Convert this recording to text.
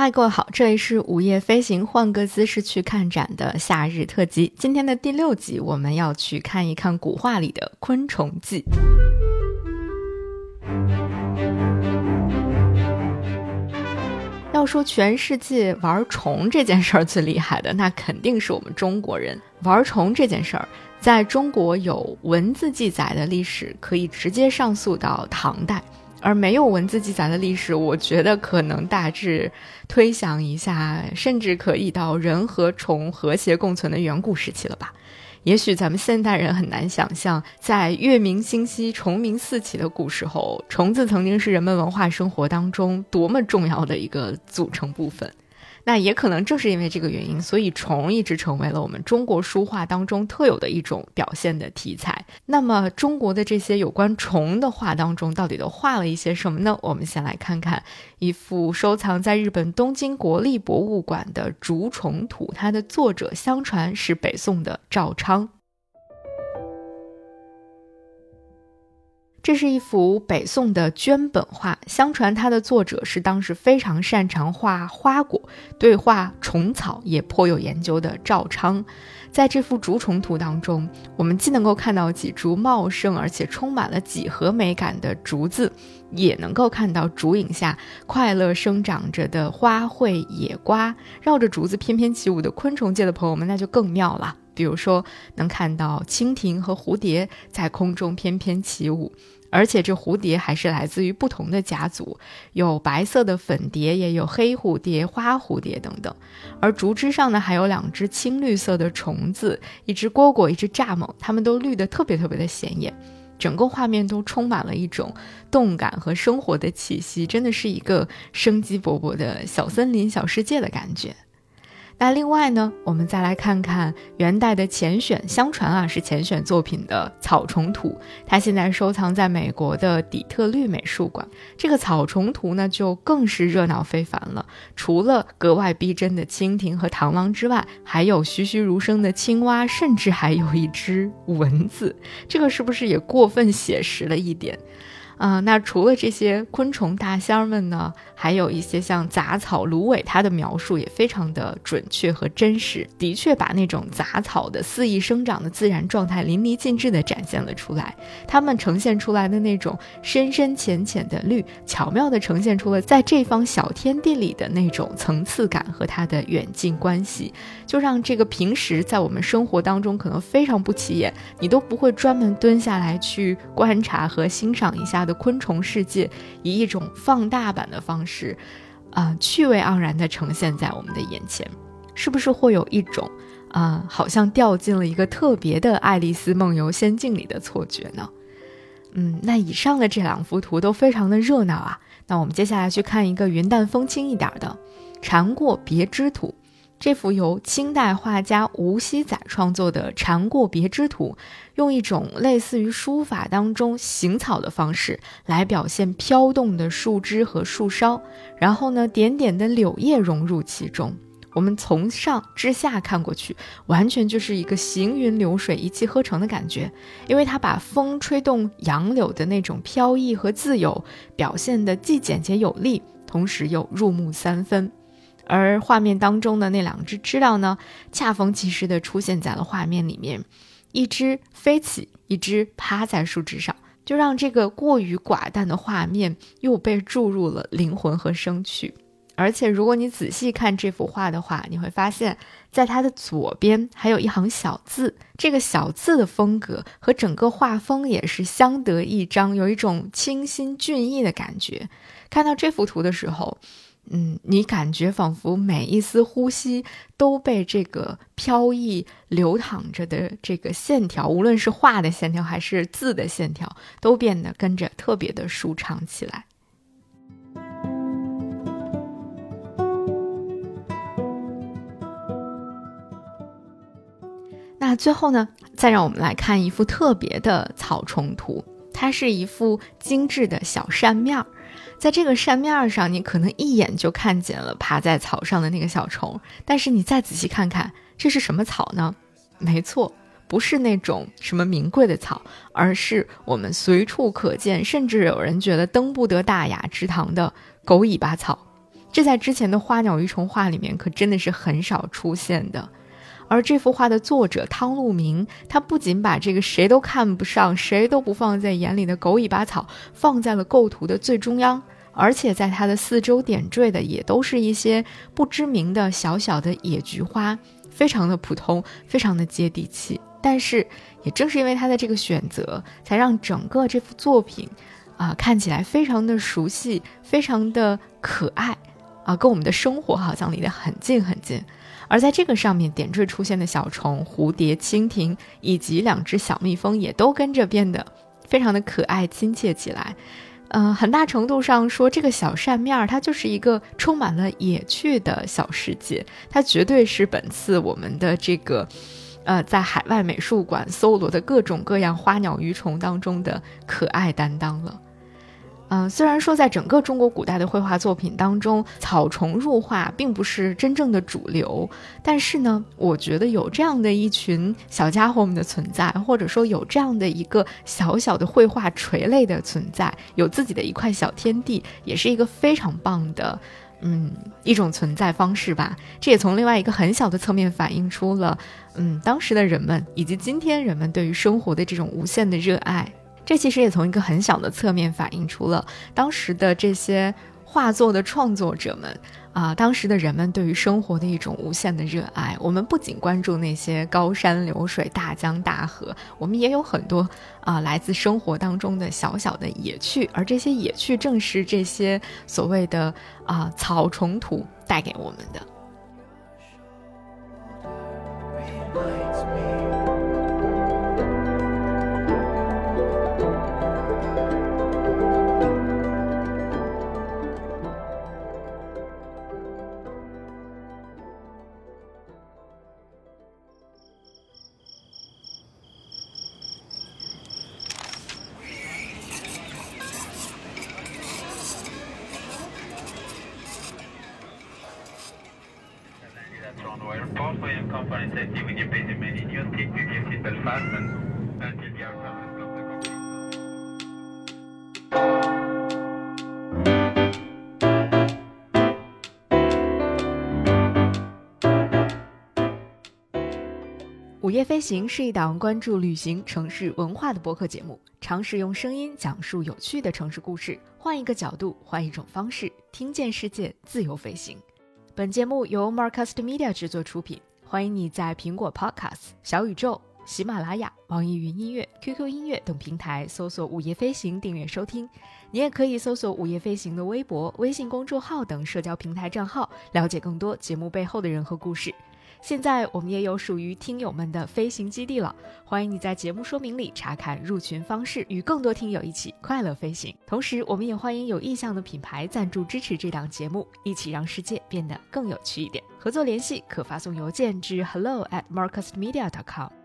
嗨，各位好，这里是午夜飞行，换个姿势去看展的夏日特辑。今天的第六集，我们要去看一看古画里的昆虫记。要说全世界玩虫这件事儿最厉害的，那肯定是我们中国人。玩虫这件事儿，在中国有文字记载的历史，可以直接上溯到唐代。而没有文字记载的历史，我觉得可能大致推想一下，甚至可以到人和虫和谐共存的远古时期了吧？也许咱们现代人很难想象，在月明星稀、虫鸣四起的古时候，虫子曾经是人们文化生活当中多么重要的一个组成部分。那也可能正是因为这个原因，所以虫一直成为了我们中国书画当中特有的一种表现的题材。那么，中国的这些有关虫的画当中，到底都画了一些什么呢？我们先来看看一幅收藏在日本东京国立博物馆的《竹虫图》，它的作者相传是北宋的赵昌。这是一幅北宋的绢本画，相传它的作者是当时非常擅长画花果、对画虫草也颇有研究的赵昌。在这幅竹虫图当中，我们既能够看到几株茂盛而且充满了几何美感的竹子，也能够看到竹影下快乐生长着的花卉、野瓜，绕着竹子翩翩起舞的昆虫界的朋友们，那就更妙了。比如说，能看到蜻蜓和蝴蝶在空中翩翩起舞。而且这蝴蝶还是来自于不同的家族，有白色的粉蝶，也有黑蝴蝶、花蝴蝶等等。而竹枝上呢，还有两只青绿色的虫子，一只蝈蝈，一只蚱蜢，它们都绿得特别特别的显眼。整个画面都充满了一种动感和生活的气息，真的是一个生机勃勃的小森林、小世界的感觉。那另外呢，我们再来看看元代的前选，相传啊是前选作品的草虫图，它现在收藏在美国的底特律美术馆。这个草虫图呢，就更是热闹非凡了。除了格外逼真的蜻蜓和螳螂之外，还有栩栩如生的青蛙，甚至还有一只蚊子。这个是不是也过分写实了一点？啊，那除了这些昆虫大仙儿们呢，还有一些像杂草、芦苇，它的描述也非常的准确和真实，的确把那种杂草的肆意生长的自然状态淋漓尽致地展现了出来。它们呈现出来的那种深深浅浅的绿，巧妙地呈现出了在这方小天地里的那种层次感和它的远近关系，就让这个平时在我们生活当中可能非常不起眼，你都不会专门蹲下来去观察和欣赏一下。的昆虫世界以一种放大版的方式，啊，趣味盎然地呈现在我们的眼前，是不是会有一种啊，好像掉进了一个特别的《爱丽丝梦游仙境》里的错觉呢？嗯，那以上的这两幅图都非常的热闹啊。那我们接下来去看一个云淡风轻一点的《禅过别枝图》。这幅由清代画家吴熙载创作的《禅过别枝图》，用一种类似于书法当中行草的方式来表现飘动的树枝和树梢，然后呢，点点的柳叶融入其中。我们从上至下看过去，完全就是一个行云流水、一气呵成的感觉，因为它把风吹动杨柳的那种飘逸和自由表现得既简洁有力，同时又入木三分。而画面当中的那两只知了呢，恰逢其时的出现在了画面里面，一只飞起，一只趴在树枝上，就让这个过于寡淡的画面又被注入了灵魂和生趣。而且，如果你仔细看这幅画的话，你会发现在它的左边还有一行小字，这个小字的风格和整个画风也是相得益彰，有一种清新俊逸的感觉。看到这幅图的时候。嗯，你感觉仿佛每一丝呼吸都被这个飘逸流淌着的这个线条，无论是画的线条还是字的线条，都变得跟着特别的舒畅起来。那最后呢，再让我们来看一幅特别的草虫图，它是一副精致的小扇面儿。在这个扇面上，你可能一眼就看见了爬在草上的那个小虫，但是你再仔细看看，这是什么草呢？没错，不是那种什么名贵的草，而是我们随处可见，甚至有人觉得登不得大雅之堂的狗尾巴草。这在之前的花鸟鱼虫画里面可真的是很少出现的。而这幅画的作者汤路明，他不仅把这个谁都看不上、谁都不放在眼里的狗尾巴草放在了构图的最中央，而且在他的四周点缀的也都是一些不知名的小小的野菊花，非常的普通，非常的接地气。但是也正是因为他的这个选择，才让整个这幅作品，啊，看起来非常的熟悉，非常的可爱，啊，跟我们的生活好像离得很近很近。而在这个上面点缀出现的小虫、蝴蝶、蜻蜓以及两只小蜜蜂，也都跟着变得非常的可爱亲切起来。嗯，很大程度上说，这个小扇面儿它就是一个充满了野趣的小世界，它绝对是本次我们的这个，呃，在海外美术馆搜罗的各种各样花鸟鱼虫当中的可爱担当了。嗯，虽然说在整个中国古代的绘画作品当中，草虫入画并不是真正的主流，但是呢，我觉得有这样的一群小家伙们的存在，或者说有这样的一个小小的绘画垂类的存在，有自己的一块小天地，也是一个非常棒的，嗯，一种存在方式吧。这也从另外一个很小的侧面反映出了，嗯，当时的人们以及今天人们对于生活的这种无限的热爱。这其实也从一个很小的侧面反映出了当时的这些画作的创作者们啊，当时的人们对于生活的一种无限的热爱。我们不仅关注那些高山流水、大江大河，我们也有很多啊来自生活当中的小小的野趣，而这些野趣正是这些所谓的啊草虫图带给我们的。午夜飞行是一档关注旅行、城市文化的播客节目，尝试用声音讲述有趣的城市故事，换一个角度，换一种方式，听见世界，自由飞行。本节目由 Marcast Media 制作出品，欢迎你在苹果 Podcast、小宇宙、喜马拉雅、网易云音乐、QQ 音乐等平台搜索“午夜飞行”订阅收听。你也可以搜索“午夜飞行”的微博、微信公众号等社交平台账号，了解更多节目背后的人和故事。现在我们也有属于听友们的飞行基地了，欢迎你在节目说明里查看入群方式，与更多听友一起快乐飞行。同时，我们也欢迎有意向的品牌赞助支持这档节目，一起让世界变得更有趣一点。合作联系可发送邮件至 hello at marcusmedia.com。